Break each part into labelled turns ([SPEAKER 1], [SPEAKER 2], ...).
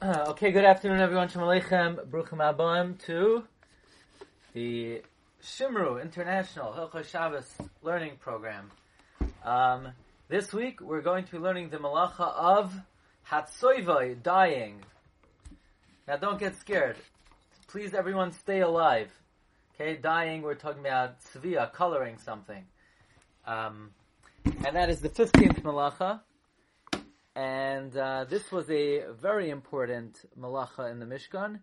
[SPEAKER 1] okay, good afternoon, everyone. Shalom Aleichem, Bruchim Aboim to the Shimru International Hilchos Shabbos Learning Program. Um, this week, we're going to be learning the malacha of Hatsoivoi, dying. Now, don't get scared. Please, everyone, stay alive. Okay, dying, we're talking about Svia, coloring something. Um, and that is the 15th malacha. And uh, this was a very important malacha in the Mishkan,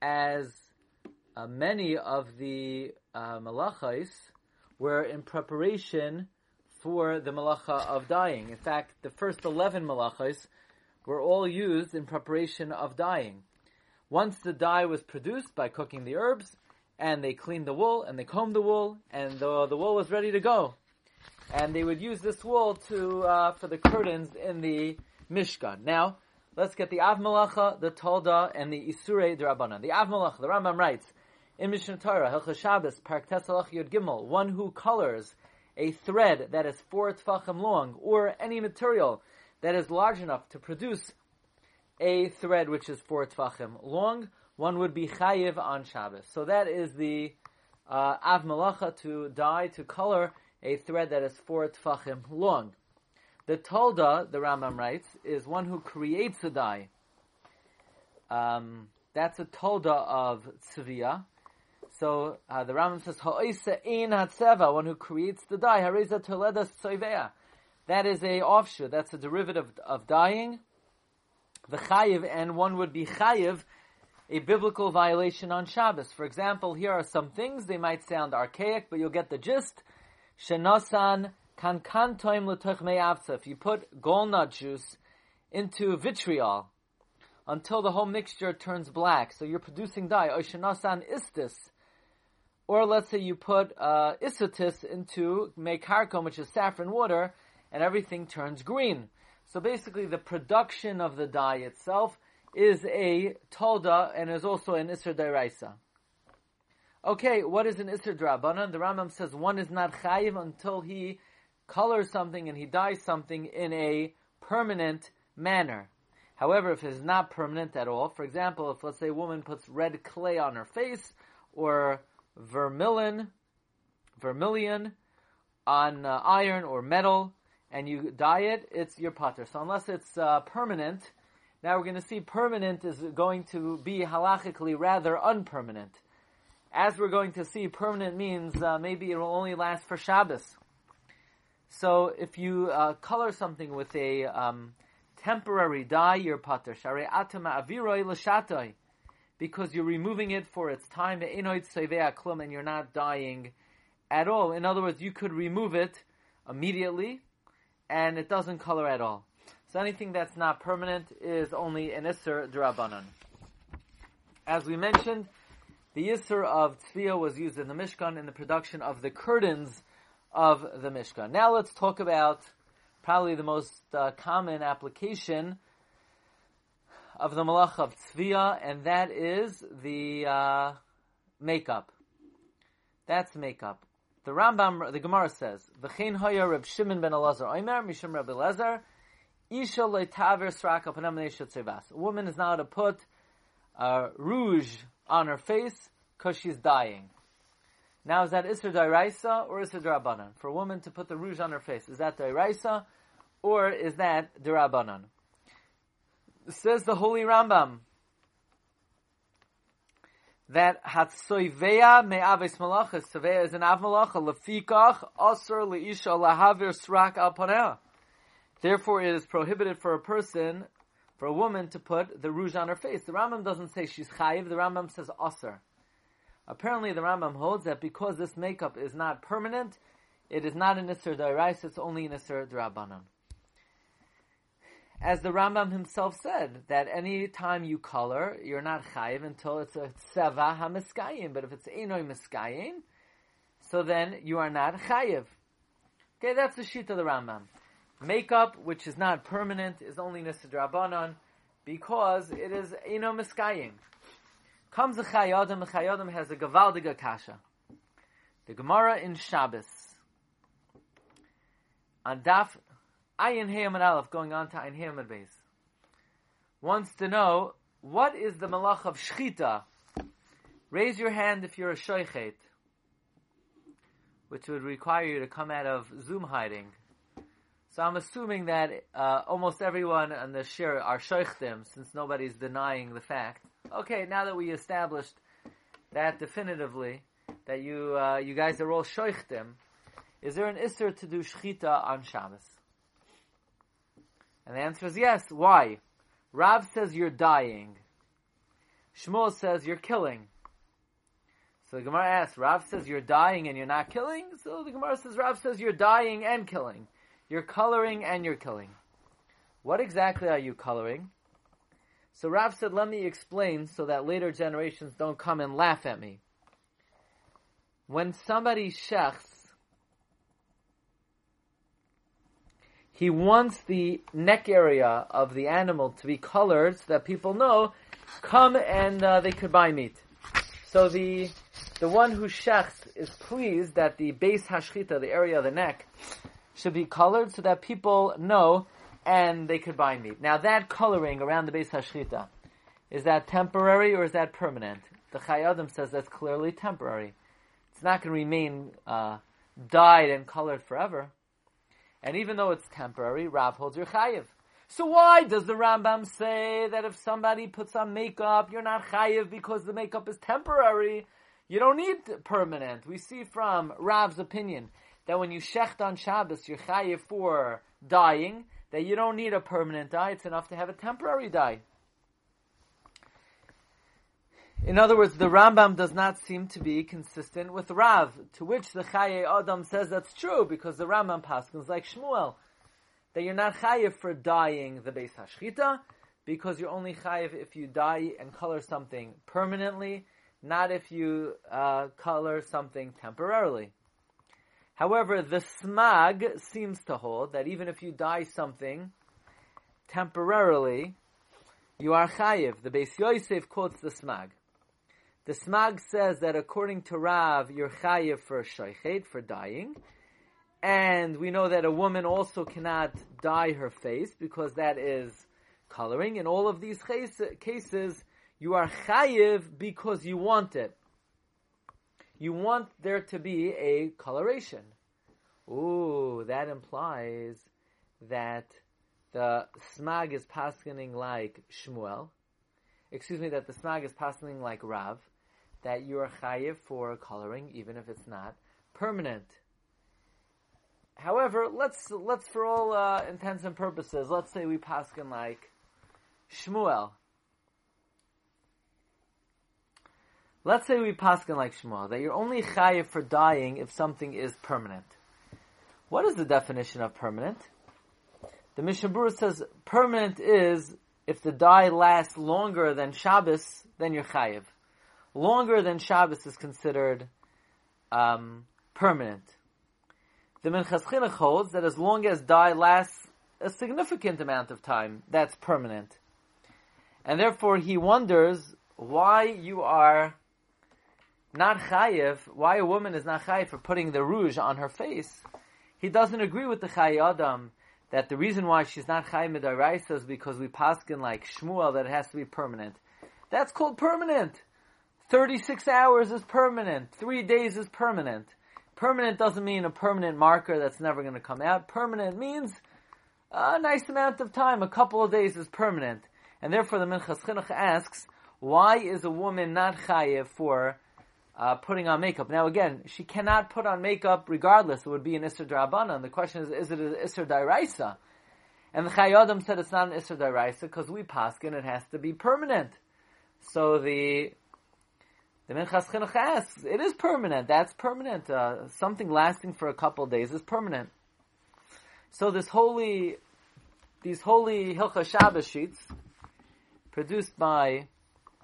[SPEAKER 1] as uh, many of the uh, malachas were in preparation for the malacha of dying. In fact, the first 11 malachas were all used in preparation of dying. Once the dye was produced by cooking the herbs, and they cleaned the wool, and they combed the wool, and the, the wool was ready to go. And they would use this wool to, uh, for the curtains in the Mishkan. Now, let's get the Av Malacha, the Tolda, and the Isurei Rabbanan. The Av Malacha, the Rambam writes, in Mishnah Torah, Hilchas Shabbos, Parak Tesalach Yud Gimel, one who colors a thread that is four tfachim long, or any material that is large enough to produce a thread which is four tfachim long, one would be chayiv on Shabbos. So that is the uh, Av Malacha, to dye, to color a thread that is four tfachim long. The Tolda, the Rambam writes, is one who creates a dye. Um, that's a Tolda of Tzviya. So uh, the Rambam says, Ha'isa ein hatzeva, one who creates the dye, hareza toleda soivea. That is a offshoot, that's a derivative of dyeing. The chayiv, and one would be chayiv, a biblical violation on Shabbos. For example, here are some things, they might sound archaic, but you'll get the gist. Shenosan kankantoim l'toch me'avtza. If you put gallnut juice into vitriol until the whole mixture turns black, so you're producing dye. Oishanasan istis. Or let's say you put uh, isatis into mekarkom, which is saffron water, and everything turns green. So basically, the production of the dye itself is a tolda and is also an isser dairaisa. Okay, what is an isser drabanan? The Rambam says one is not chayiv until he colors something and he dyes something in a permanent manner. However, if it's not permanent at all, for example, if let's say a woman puts red clay on her face or vermilion, vermilion on uh, iron or metal, and you dye it, it's your potter. So unless it's uh, permanent, now we're going to see permanent is going to be halachically rather unpermanent. As we're going to see, permanent means uh, maybe it will only last for Shabbos. So if you uh, color something with a um, temporary dye, you're pater. Share atama aviroi l'shatoi because you're removing it for its time, and you're not dying at all. In other words, you could remove it immediately, and it doesn't color at all. So anything that's not permanent is only an Isser Drabanan. As we mentioned, the Isser of Tzviya was used in the Mishkan in the production of the curtains of the Mishkan. Now let's talk about probably the most uh, common application of the malach of tzviya, and that is the uh, makeup. That's makeup. The Rambam, the Gemara says, "V'chein haya Reb Shimon ben Elazar Omer Mishum Reb Elazar Isha leitaver sraka panam A woman is now to put rouge on her face because she's dying. Now, is that Isra Dairaisa or Isra Darabanan? For a woman to put the rouge on her face, is that Dairaisa or is that Darabanan? Says the Holy Rambam that Hatsoiveya me'aves malachas, Soveya is an av malacha, lefikach asr leisha lahavir srak al Therefore, it is prohibited for a person, for a woman, to put the rouge on her face. The Rambam doesn't say she's chayiv, the Rambam says asr. Apparently, the Rambam holds that because this makeup is not permanent, it is not an Isser Dairais, it's only an Isser Drabanan. As the Rambam himself said, that any time you color, you're not chayiv until it's a tseva hamiskayim. But if it's enoi miskayim, so then you are not chayiv. Okay, that's the sheet of the Rambam. Makeup, which is not permanent, is only Nisr because it is eno miskayim. Comes a Chayyadam, a Chayyadam has a Gavaldiga Kasha. The Gemara in Shabbos. On Daf, Ayin Heyam and Aleph, going on to Ayin Heyam and Beis. Wants to know what is the malach of shchita? Raise your hand if you're a shoichet, which would require you to come out of Zoom hiding. So I'm assuming that uh, almost everyone on the shir are shoichtim, since nobody's denying the fact. Okay, now that we established that definitively, that you uh, you guys are all shoichtim, is there an isser to do shchita on Shabbos? And the answer is yes. Why? Rav says you're dying. Shmuel says you're killing. So the Gemara asks, Rav says you're dying and you're not killing? So the Gemara says, Rav says you're dying and killing. You're coloring and you're killing. What exactly are you coloring? So Rav said, let me explain so that later generations don't come and laugh at me. When somebody shechs, he wants the neck area of the animal to be colored so that people know, come and uh, they could buy meat. So the the one who shechs is pleased that the base hashchita, the area of the neck, should be colored so that people know and they could buy meat. Now that coloring around the base hashchita, is that temporary or is that permanent? The Chaye Adam says that's clearly temporary. It's not going to remain uh, dyed and colored forever. And even though it's temporary, Rav holds your chayiv. So why does the Rambam say that if somebody puts on makeup, you're not chayiv because the makeup is temporary? You don't need permanent. We see from Rav's opinion that when you shecht on Shabbos, you're chayiv for dyeing, that you don't need a permanent dye. It's enough to have a temporary dye. In other words, the Rambam does not seem to be consistent with Rav, to which the Chaye Adam says that's true, because the Rambam paskins like Shmuel, that you're not chayiv for dyeing the base hashchita, because you're only chayiv if you dye and color something permanently, not if you uh, color something temporarily. However, the smag seems to hold that even if you dye something temporarily, you are chayiv. The Beis Yosef quotes the smag. The Smag says that according to Rav, you're chayiv for shoichet, for dying. And we know that a woman also cannot dye her face because that is coloring. In all of these cases, you are chayiv because you want it. You want there to be a coloration. Ooh, that implies that the smag is paskening like Shmuel. Excuse me, that the smag is paskening like Rav that you are chayiv for coloring, even if it's not permanent. However, let's let's for all uh, intents and purposes, let's say we paskin like Shmuel. Let's say we paskin like Shmuel that you're only chayiv for dying if something is permanent. What is the definition of permanent? The Mishnah Berurah says permanent is if the dye lasts longer than Shabbos, then you're chayiv longer than Shabbos is considered um, permanent. The Minchas Chinuch holds that as long as dye lasts a significant amount of time, that's permanent. And therefore he wonders why you are not chayiv, why a woman is not chayiv for putting the rouge on her face. He doesn't agree with the Chayyadam that the reason why she's not chayiv midaraisa is because we paskin like Shmuel that it has to be permanent. That's called permanent. 36 hours is permanent. Three days is permanent. Permanent doesn't mean a permanent marker that's never going to come out. Permanent means a nice amount of time. A couple of days is permanent. And therefore the Minchas Chinuch asks, why is a woman not chayiv for uh, putting on makeup? Now again, she cannot put on makeup regardless. It would be an Isser. And the question is, is it an Isser Dairaisa? And the Chayyadam said it's not an Isser Dairaisa because we paskin it has to be permanent. So the the Minchas Chinuch asks, it is permanent. That's permanent. Uh, something lasting for a couple days is permanent. So this holy, these holy Hilcha Shabbos sheets, produced by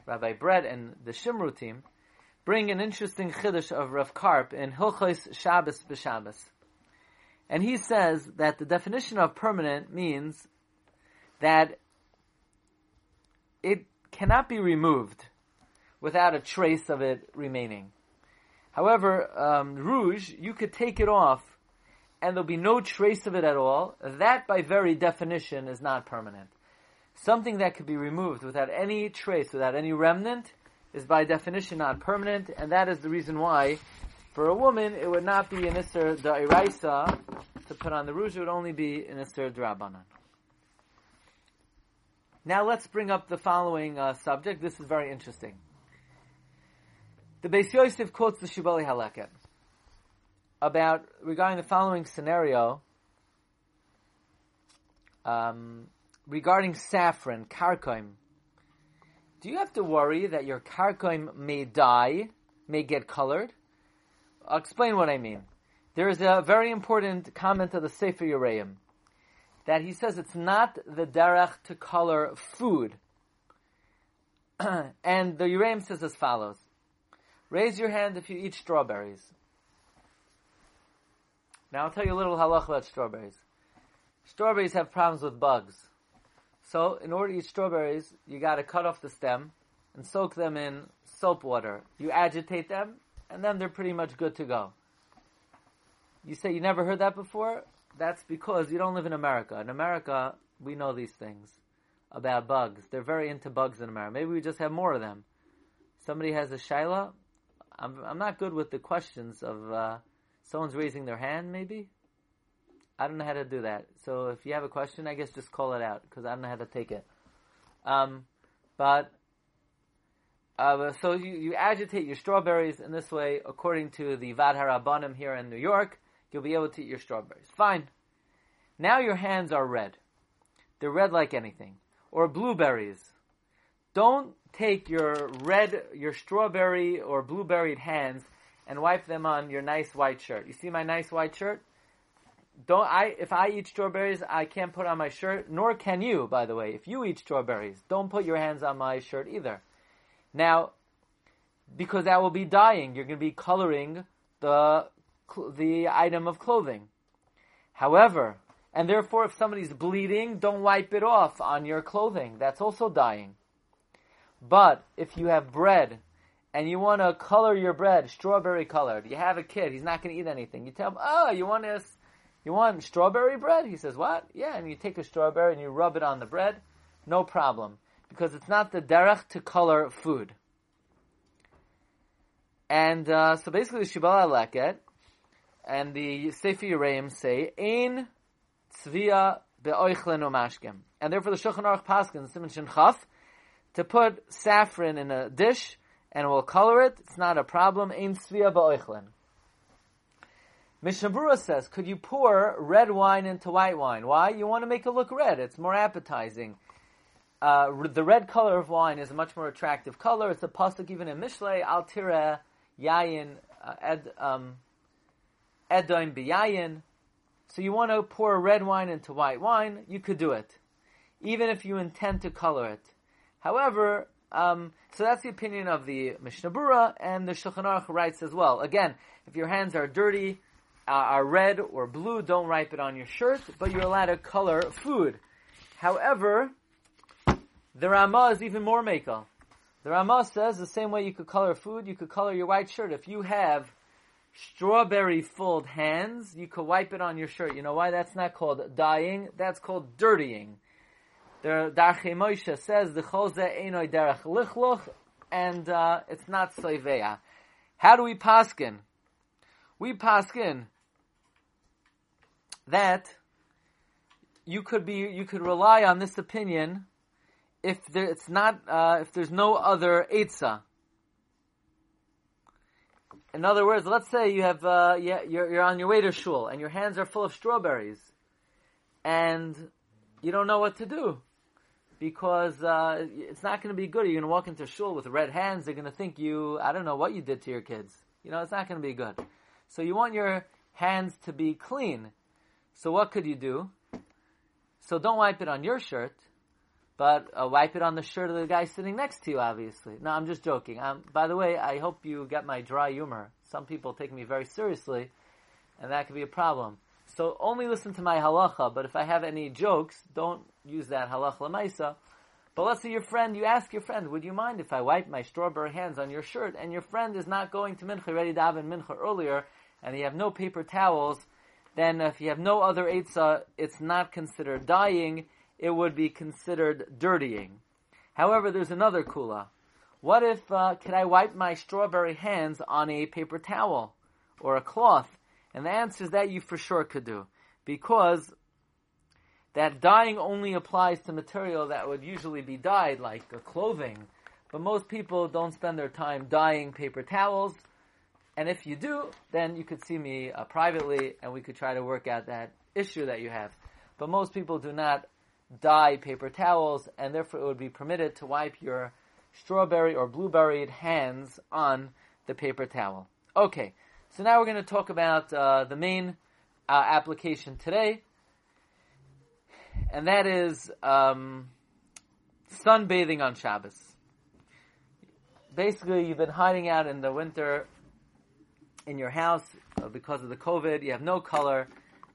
[SPEAKER 1] Rabbi Brett and the Shimru team, bring an interesting chiddush of Rav Karp in Hilchos Shabbos b'Shabbos. And he says that the definition of permanent means that it cannot be removed without a trace of it remaining. However, um, rouge, you could take it off and there'll be no trace of it at all. That, by very definition, is not permanent. something that could be removed without any trace, without any remnant, is by definition not permanent, and that is the reason why, for a woman, it would not be an Isser Da'iraisa to put on the rouge, it would only be an Isser Drabanan. Now let's bring up the following uh, subject. This is very interesting. The Beis Yosef quotes the Shibbolei Haleket about regarding the following scenario um, regarding saffron, karkoim. Do you have to worry that your karkoim may die, may get colored? I'll explain what I mean. There is a very important comment of the Sefer Yereim that he says it's not the derech to color food. and the Yereim says as follows. Raise your hand if you eat strawberries. Now I'll tell you a little halach about strawberries. Strawberries have problems with bugs. So in order to eat strawberries, you gotta cut off the stem and soak them in soap water. You agitate them, and then they're pretty much good to go. You say you never heard that before? That's because you don't live in America. In America, we know these things about bugs. They're very into bugs in America. Maybe we just have more of them. Somebody has a shaila. I'm, I'm not good with the questions of uh, someone's raising their hand, maybe. I don't know how to do that. So if you have a question, I guess just call it out because I don't know how to take it. Um, but uh, so you, you agitate your strawberries in this way, according to the Vad Harabanim here in New York you'll be able to eat your strawberries. Fine. Now your hands are red. They're red like anything. Or blueberries. Don't take your red, your strawberry or blueberried hands and wipe them on your nice white shirt. You see my nice white shirt? Don't I, if I eat strawberries, I can't put on my shirt, nor can you, by the way. If you eat strawberries, don't put your hands on my shirt either. Now, because that will be dyeing. You're going to be coloring the the item of clothing. However, and therefore if somebody's bleeding, don't wipe it off on your clothing. That's also dying. But if you have bread and you want to color your bread strawberry colored, you have a kid, he's not going to eat anything. You tell him, "Oh, you want this? You want strawberry bread?" He says, "What?" Yeah, and you take a strawberry and you rub it on the bread. No problem, because it's not the derech to color food. And uh, so basically, the Shibbolei Haleket and the Sefer Yereim say, Ein tzvia be'oichlen umashkem. And therefore the Shulchan Aruch Paskin, Simon Shin Chaf, to put saffron in a dish and we'll color it, it's not a problem. Ein tzvia be'oichlen. Mishnah Berurah says, could you pour red wine into white wine? Why? You want to make it look red. It's more appetizing. Uh, the red color of wine is a much more attractive color. It's a pasuk even in Mishlei, Al Tira Yayin uh, Ed, um, biyayin. So you want to pour red wine into white wine, you could do it, even if you intend to color it. However, um, so that's the opinion of the Mishnah Berurah, and the Shulchan Aruch writes as well. Again, if your hands are dirty, uh, are red or blue, don't wipe it on your shirt, but you're allowed to color food. However, the Ramah is even more makel. The Ramah says the same way you could color food, you could color your white shirt. If you have strawberry filled hands, you could wipe it on your shirt. You know why that's not called dyeing? That's called dirtying. The Darchei Moshe says the chose einoi derech lichloch, and uh, it's not soiveya. How do we paskin? We paskin that you could be you could rely on this opinion if there, it's not uh, if there's no other eitzah. In other words, let's say you have uh, yeah, you're, you're on your way to shul and your hands are full of strawberries, and you don't know what to do because uh, it's not going to be good. You're going to walk into shul with red hands. They're going to think you I don't know what you did to your kids. You know, it's not going to be good. So you want your hands to be clean. So what could you do? So don't wipe it on your shirt but uh, wipe it on the shirt of the guy sitting next to you, obviously. No, I'm just joking. Um, by the way, I hope you get my dry humor. Some people take me very seriously, and that could be a problem. So only listen to my halacha, but if I have any jokes, don't use that halacha lemaisa. But let's say your friend, you ask your friend, would you mind if I wipe my strawberry hands on your shirt, and your friend is not going to mincha, ready to have in mincha earlier, and you have no paper towels, then if you have no other eitzah, it's not considered dying, it would be considered dirtying. However, there's another kula. What if, uh, could I wipe my strawberry hands on a paper towel or a cloth? And the answer is that you for sure could do. Because that dyeing only applies to material that would usually be dyed, like clothing. But most people don't spend their time dyeing paper towels. And if you do, then you could see me uh, privately and we could try to work out that issue that you have. But most people do not dye paper towels, and therefore it would be permitted to wipe your strawberry or blueberried hands on the paper towel. Okay, so now we're going to talk about uh, the main uh, application today, and that is um, sunbathing on Shabbos. Basically, you've been hiding out in the winter in your house uh, because of the COVID. You have no color,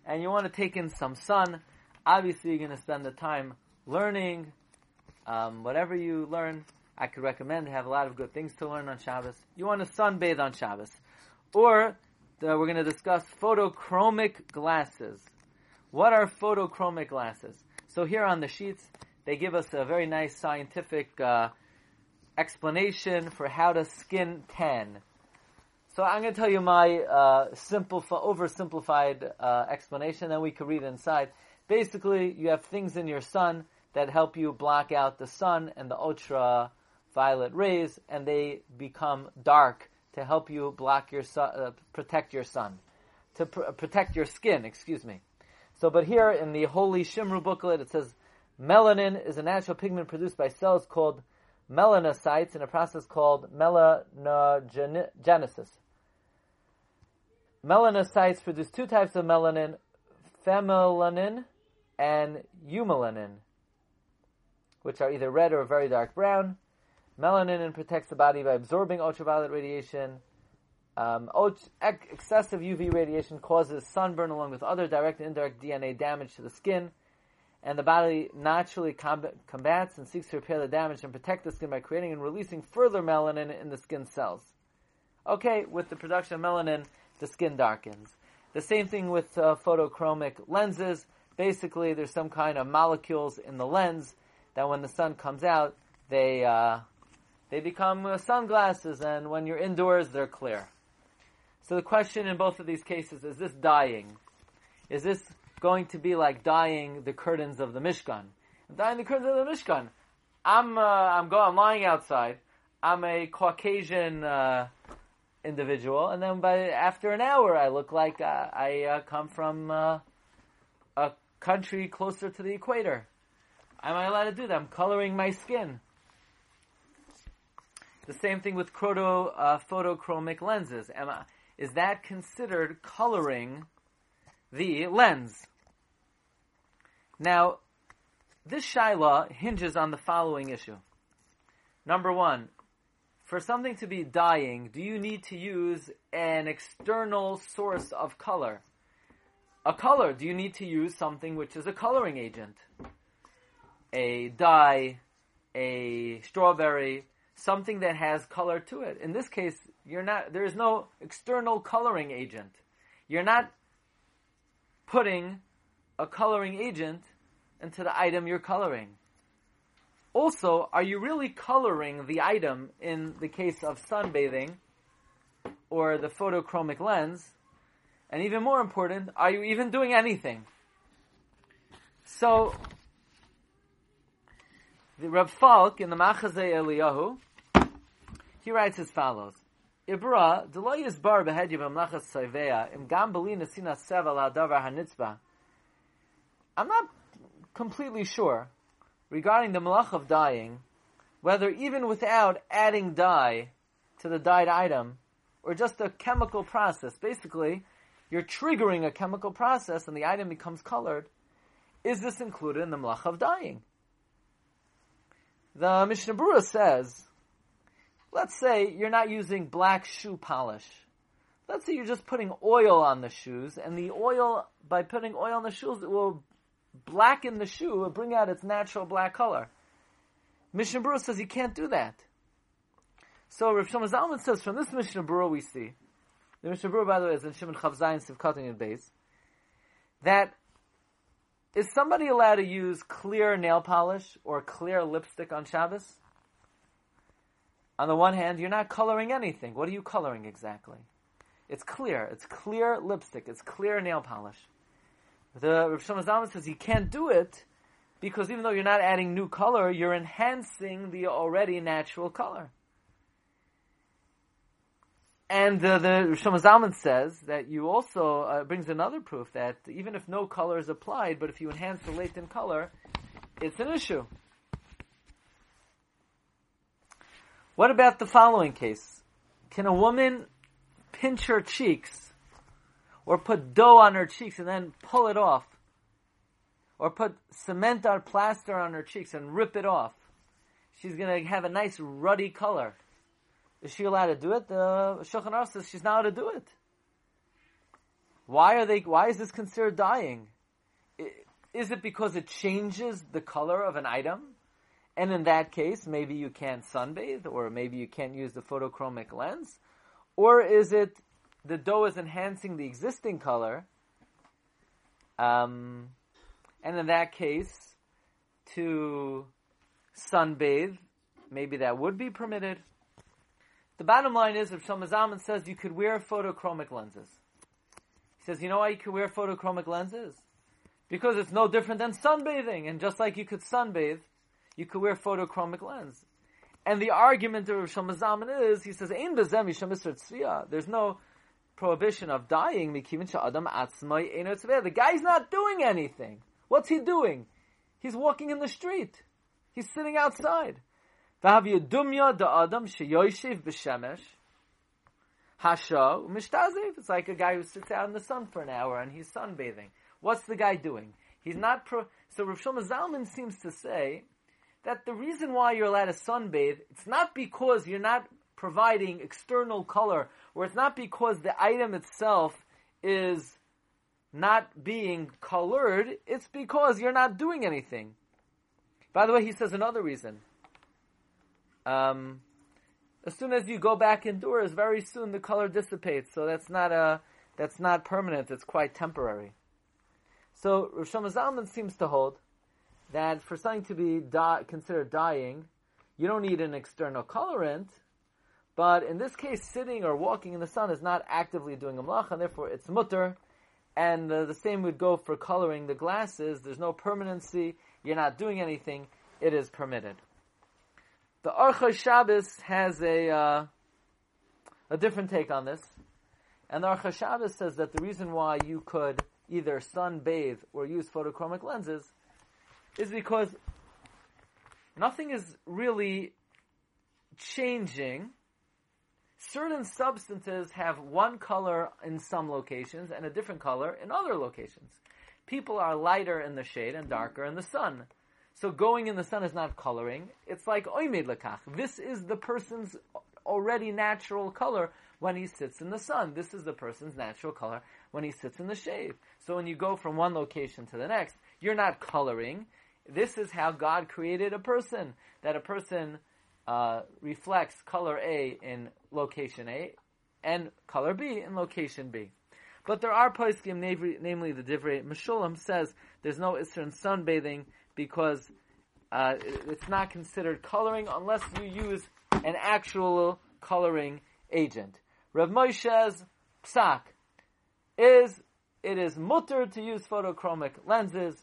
[SPEAKER 1] and you want to take in some sun. Obviously, you're going to spend the time learning. Um, whatever you learn, I could recommend. Have a lot of good things to learn on Shabbos. You want to sunbathe on Shabbos, or the, we're going to discuss photochromic glasses. What are photochromic glasses? So here on the sheets, they give us a very nice scientific uh, explanation for how to skin tan. So I'm going to tell you my uh, simple, oversimplified uh, explanation, then we can read inside. Basically, you have things in your sun that help you block out the sun and the ultraviolet rays, and they become dark to help you block your uh, protect your sun, to pr- protect your skin. Excuse me. So, but here in the Holy Shimru booklet, it says melanin is a natural pigment produced by cells called melanocytes in a process called melanogenesis. Melanocytes produce two types of melanin, pheomelanin and eumelanin, which are either red or very dark brown. Melanin protects the body by absorbing ultraviolet radiation, um, excessive UV radiation causes sunburn along with other direct and indirect DNA damage to the skin, and the body naturally combats and seeks to repair the damage and protect the skin by creating and releasing further melanin in the skin cells. Okay, with the production of melanin, the skin darkens. The same thing with uh, photochromic lenses. Basically, there's some kind of molecules in the lens that when the sun comes out, they uh, they become uh, sunglasses, and when you're indoors, they're clear. So the question in both of these cases is this dying? Is this going to be like dyeing the curtains of the Mishkan? I'm dyeing the curtains of the Mishkan. I'm uh, I'm going. I'm lying outside. I'm a Caucasian uh, individual, and then by after an hour, I look like uh, I uh, come from uh, a country closer to the equator. Am I allowed to do that? I'm coloring my skin. The same thing with proto uh, photochromic lenses. Am I, is that considered coloring the lens? Now, this shaila hinges on the following issue. Number one, for something to be dyeing, do you need to use an external source of color? A color, do you need to use something which is a coloring agent? A dye, a strawberry, something that has color to it. In this case, you're not, there is no external coloring agent. You're not putting a coloring agent into the item you're coloring. Also, are you really coloring the item in the case of sunbathing or the photochromic lens? And even more important, are you even doing anything? So, the Reb Falk in the Machazeh Eliyahu, he writes as follows. Ibra, soiveya, im gam sevel. I'm not completely sure regarding the malach of dyeing, whether even without adding dye to the dyed item, or just a chemical process, basically, you're triggering a chemical process and the item becomes colored, is this included in the malach of dyeing? The Mishnah Berurah says, let's say you're not using black shoe polish. Let's say you're just putting oil on the shoes, and the oil, by putting oil on the shoes, it will blacken the shoe and bring out its natural black color. Mishnah Berurah says you can't do that. So Rav Shlomo Zalman says from this Mishnah Berurah we see, the Mishnah Berurah by the way is in Shimon Chav Zayin Sivkating and Beis, that is somebody allowed to use clear nail polish or clear lipstick on Shabbos? On the one hand, you're not coloring anything. What are you coloring exactly? It's clear. It's clear lipstick. It's clear nail polish. The Rav Shlomo Zalman says you can't do it because even though you're not adding new color, you're enhancing the already natural color. And uh, the Shlomo Zalman says that you also uh, brings another proof that even if no color is applied, but if you enhance the latent color, it's an issue. What about the following case? Can a woman pinch her cheeks or put dough on her cheeks and then pull it off? Or put cement or plaster on her cheeks and rip it off? She's going to have a nice ruddy color. Is she allowed to do it? The Shulchan Aruch says she's not allowed to do it. Why are they? Why is this considered dyeing? Is it because it changes the color of an item? And in that case, maybe you can't sunbathe, or maybe you can't use the photochromic lens, or is it the dough is enhancing the existing color? Um, and in that case, to sunbathe, maybe that would be permitted. The bottom line is, if Shlomo Zalman says you could wear photochromic lenses. He says, you know why you could wear photochromic lenses? Because it's no different than sunbathing. And just like you could sunbathe, you could wear photochromic lens. And the argument of Shlomo Zalman is, he says, Ein There's no prohibition of dying. The guy's not doing anything. What's he doing? He's walking in the street. He's sitting outside. It's like a guy who sits out in the sun for an hour and he's sunbathing. What's the guy doing? He's not pro. So Rav Shlomo Zalman seems to say that the reason why you're allowed to sunbathe, it's not because you're not providing external color, or it's not because the item itself is not being colored, it's because you're not doing anything. By the way, he says another reason um, as soon as you go back indoors, very soon the color dissipates. So that's not a that's not permanent. It's quite temporary. So Rosh Zalman seems to hold that for something to be di- considered dying, you don't need an external colorant. But in this case, sitting or walking in the sun is not actively doing a mlach, and therefore it's mutter. And uh, the same would go for coloring the glasses. There's no permanency. You're not doing anything. It is permitted. The Orchos Shabbos has a uh, a different take on this, and the Orchos Shabbos says that the reason why you could either sunbathe or use photochromic lenses is because nothing is really changing. Certain substances have one color in some locations and a different color in other locations. People are lighter in the shade and darker in the sun. So going in the sun is not coloring. It's like oimid lekach. This is the person's already natural color when he sits in the sun. This is the person's natural color when he sits in the shade. So when you go from one location to the next, you're not coloring. This is how God created a person. That a person uh, reflects color A in location A and color B in location B. But there are poskim, namely the Divrei Meshulam, says there's no Isser in sunbathing because uh, it's not considered coloring unless you use an actual coloring agent. Rav Moshe's psak is it is mutter to use photochromic lenses,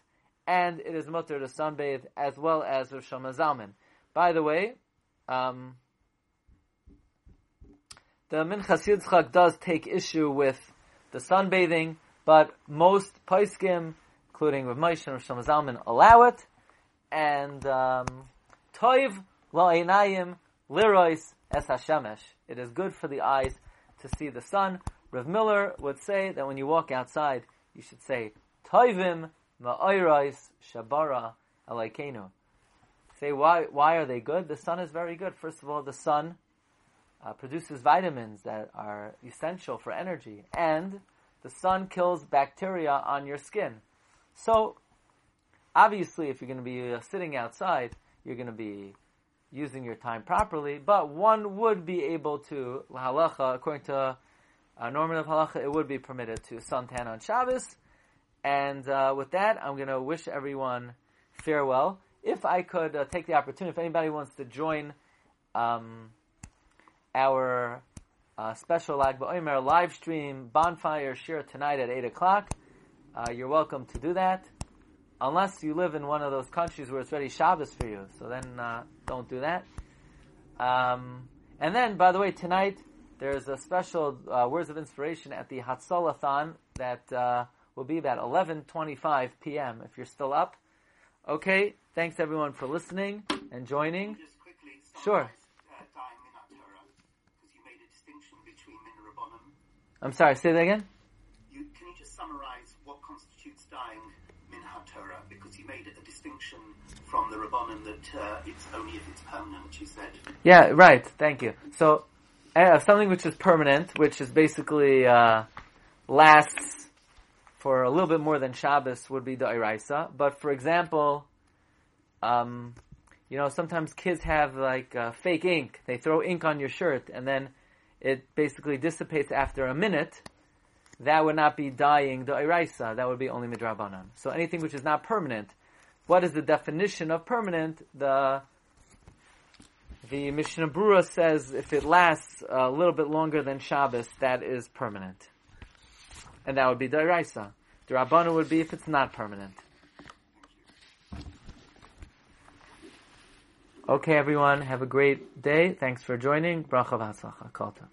[SPEAKER 1] and it is mutter to sunbathe as well as Rav Shlomo Zalman. By the way, um, the Minchas Yitzchak does take issue with the sunbathing, but most paiskim including Rav Moshe and Rav Shlomo Zalman, allow it. And um, toiv la'inayim lirois es hashemesh. It is good for the eyes to see the sun. Rav Miller would say that when you walk outside, you should say toivim ma'oirois shabara alaykenu. Say why? Why are they good? The sun is very good. First of all, the sun uh, produces vitamins that are essential for energy, and the sun kills bacteria on your skin. So, obviously, if you're going to be uh, sitting outside, you're going to be using your time properly, but one would be able to, halacha, according to uh, normative halacha, it would be permitted to suntan on Shabbos, And uh, with that, I'm going to wish everyone farewell. If I could uh, take the opportunity, if anybody wants to join um, our uh, special Lag BaOmer live stream bonfire shir tonight at 8 o'clock, uh, you're welcome to do that. Unless you live in one of those countries where it's ready Shabbos for you, so then uh, don't do that. Um, and then, by the way, tonight there's a special uh, words of inspiration at the Hatzalathon that uh, will be about 11:25 p.m. If you're still up, okay. Thanks everyone for listening and joining. Sure.
[SPEAKER 2] uh, dying Minat Torah, because you made a distinction between Min Rabbanim.
[SPEAKER 1] I'm sorry. Say that again.
[SPEAKER 2] You, can you just summarize what constitutes dying Min Torah? Because you made a distinction from the Rabbanim that uh, it's only if it's permanent, you said.
[SPEAKER 1] Yeah, right. Thank you. So, uh, something which is permanent, which is basically uh, lasts for a little bit more than Shabbos, would be the Iraisa. But for example, um, you know, sometimes kids have like uh, fake ink. They throw ink on your shirt, and then it basically dissipates after a minute. That would not be dying the Iraisa. That would be only midrabanan. So anything which is not permanent. What is the definition of permanent? The the Mishnah Brura says if it lasts a little bit longer than Shabbos, that is permanent. And that would be the Iraisa. The Rabbanu would be if it's not permanent. Okay, everyone, have a great day. Thanks for joining. Bracha v'hatzlacha.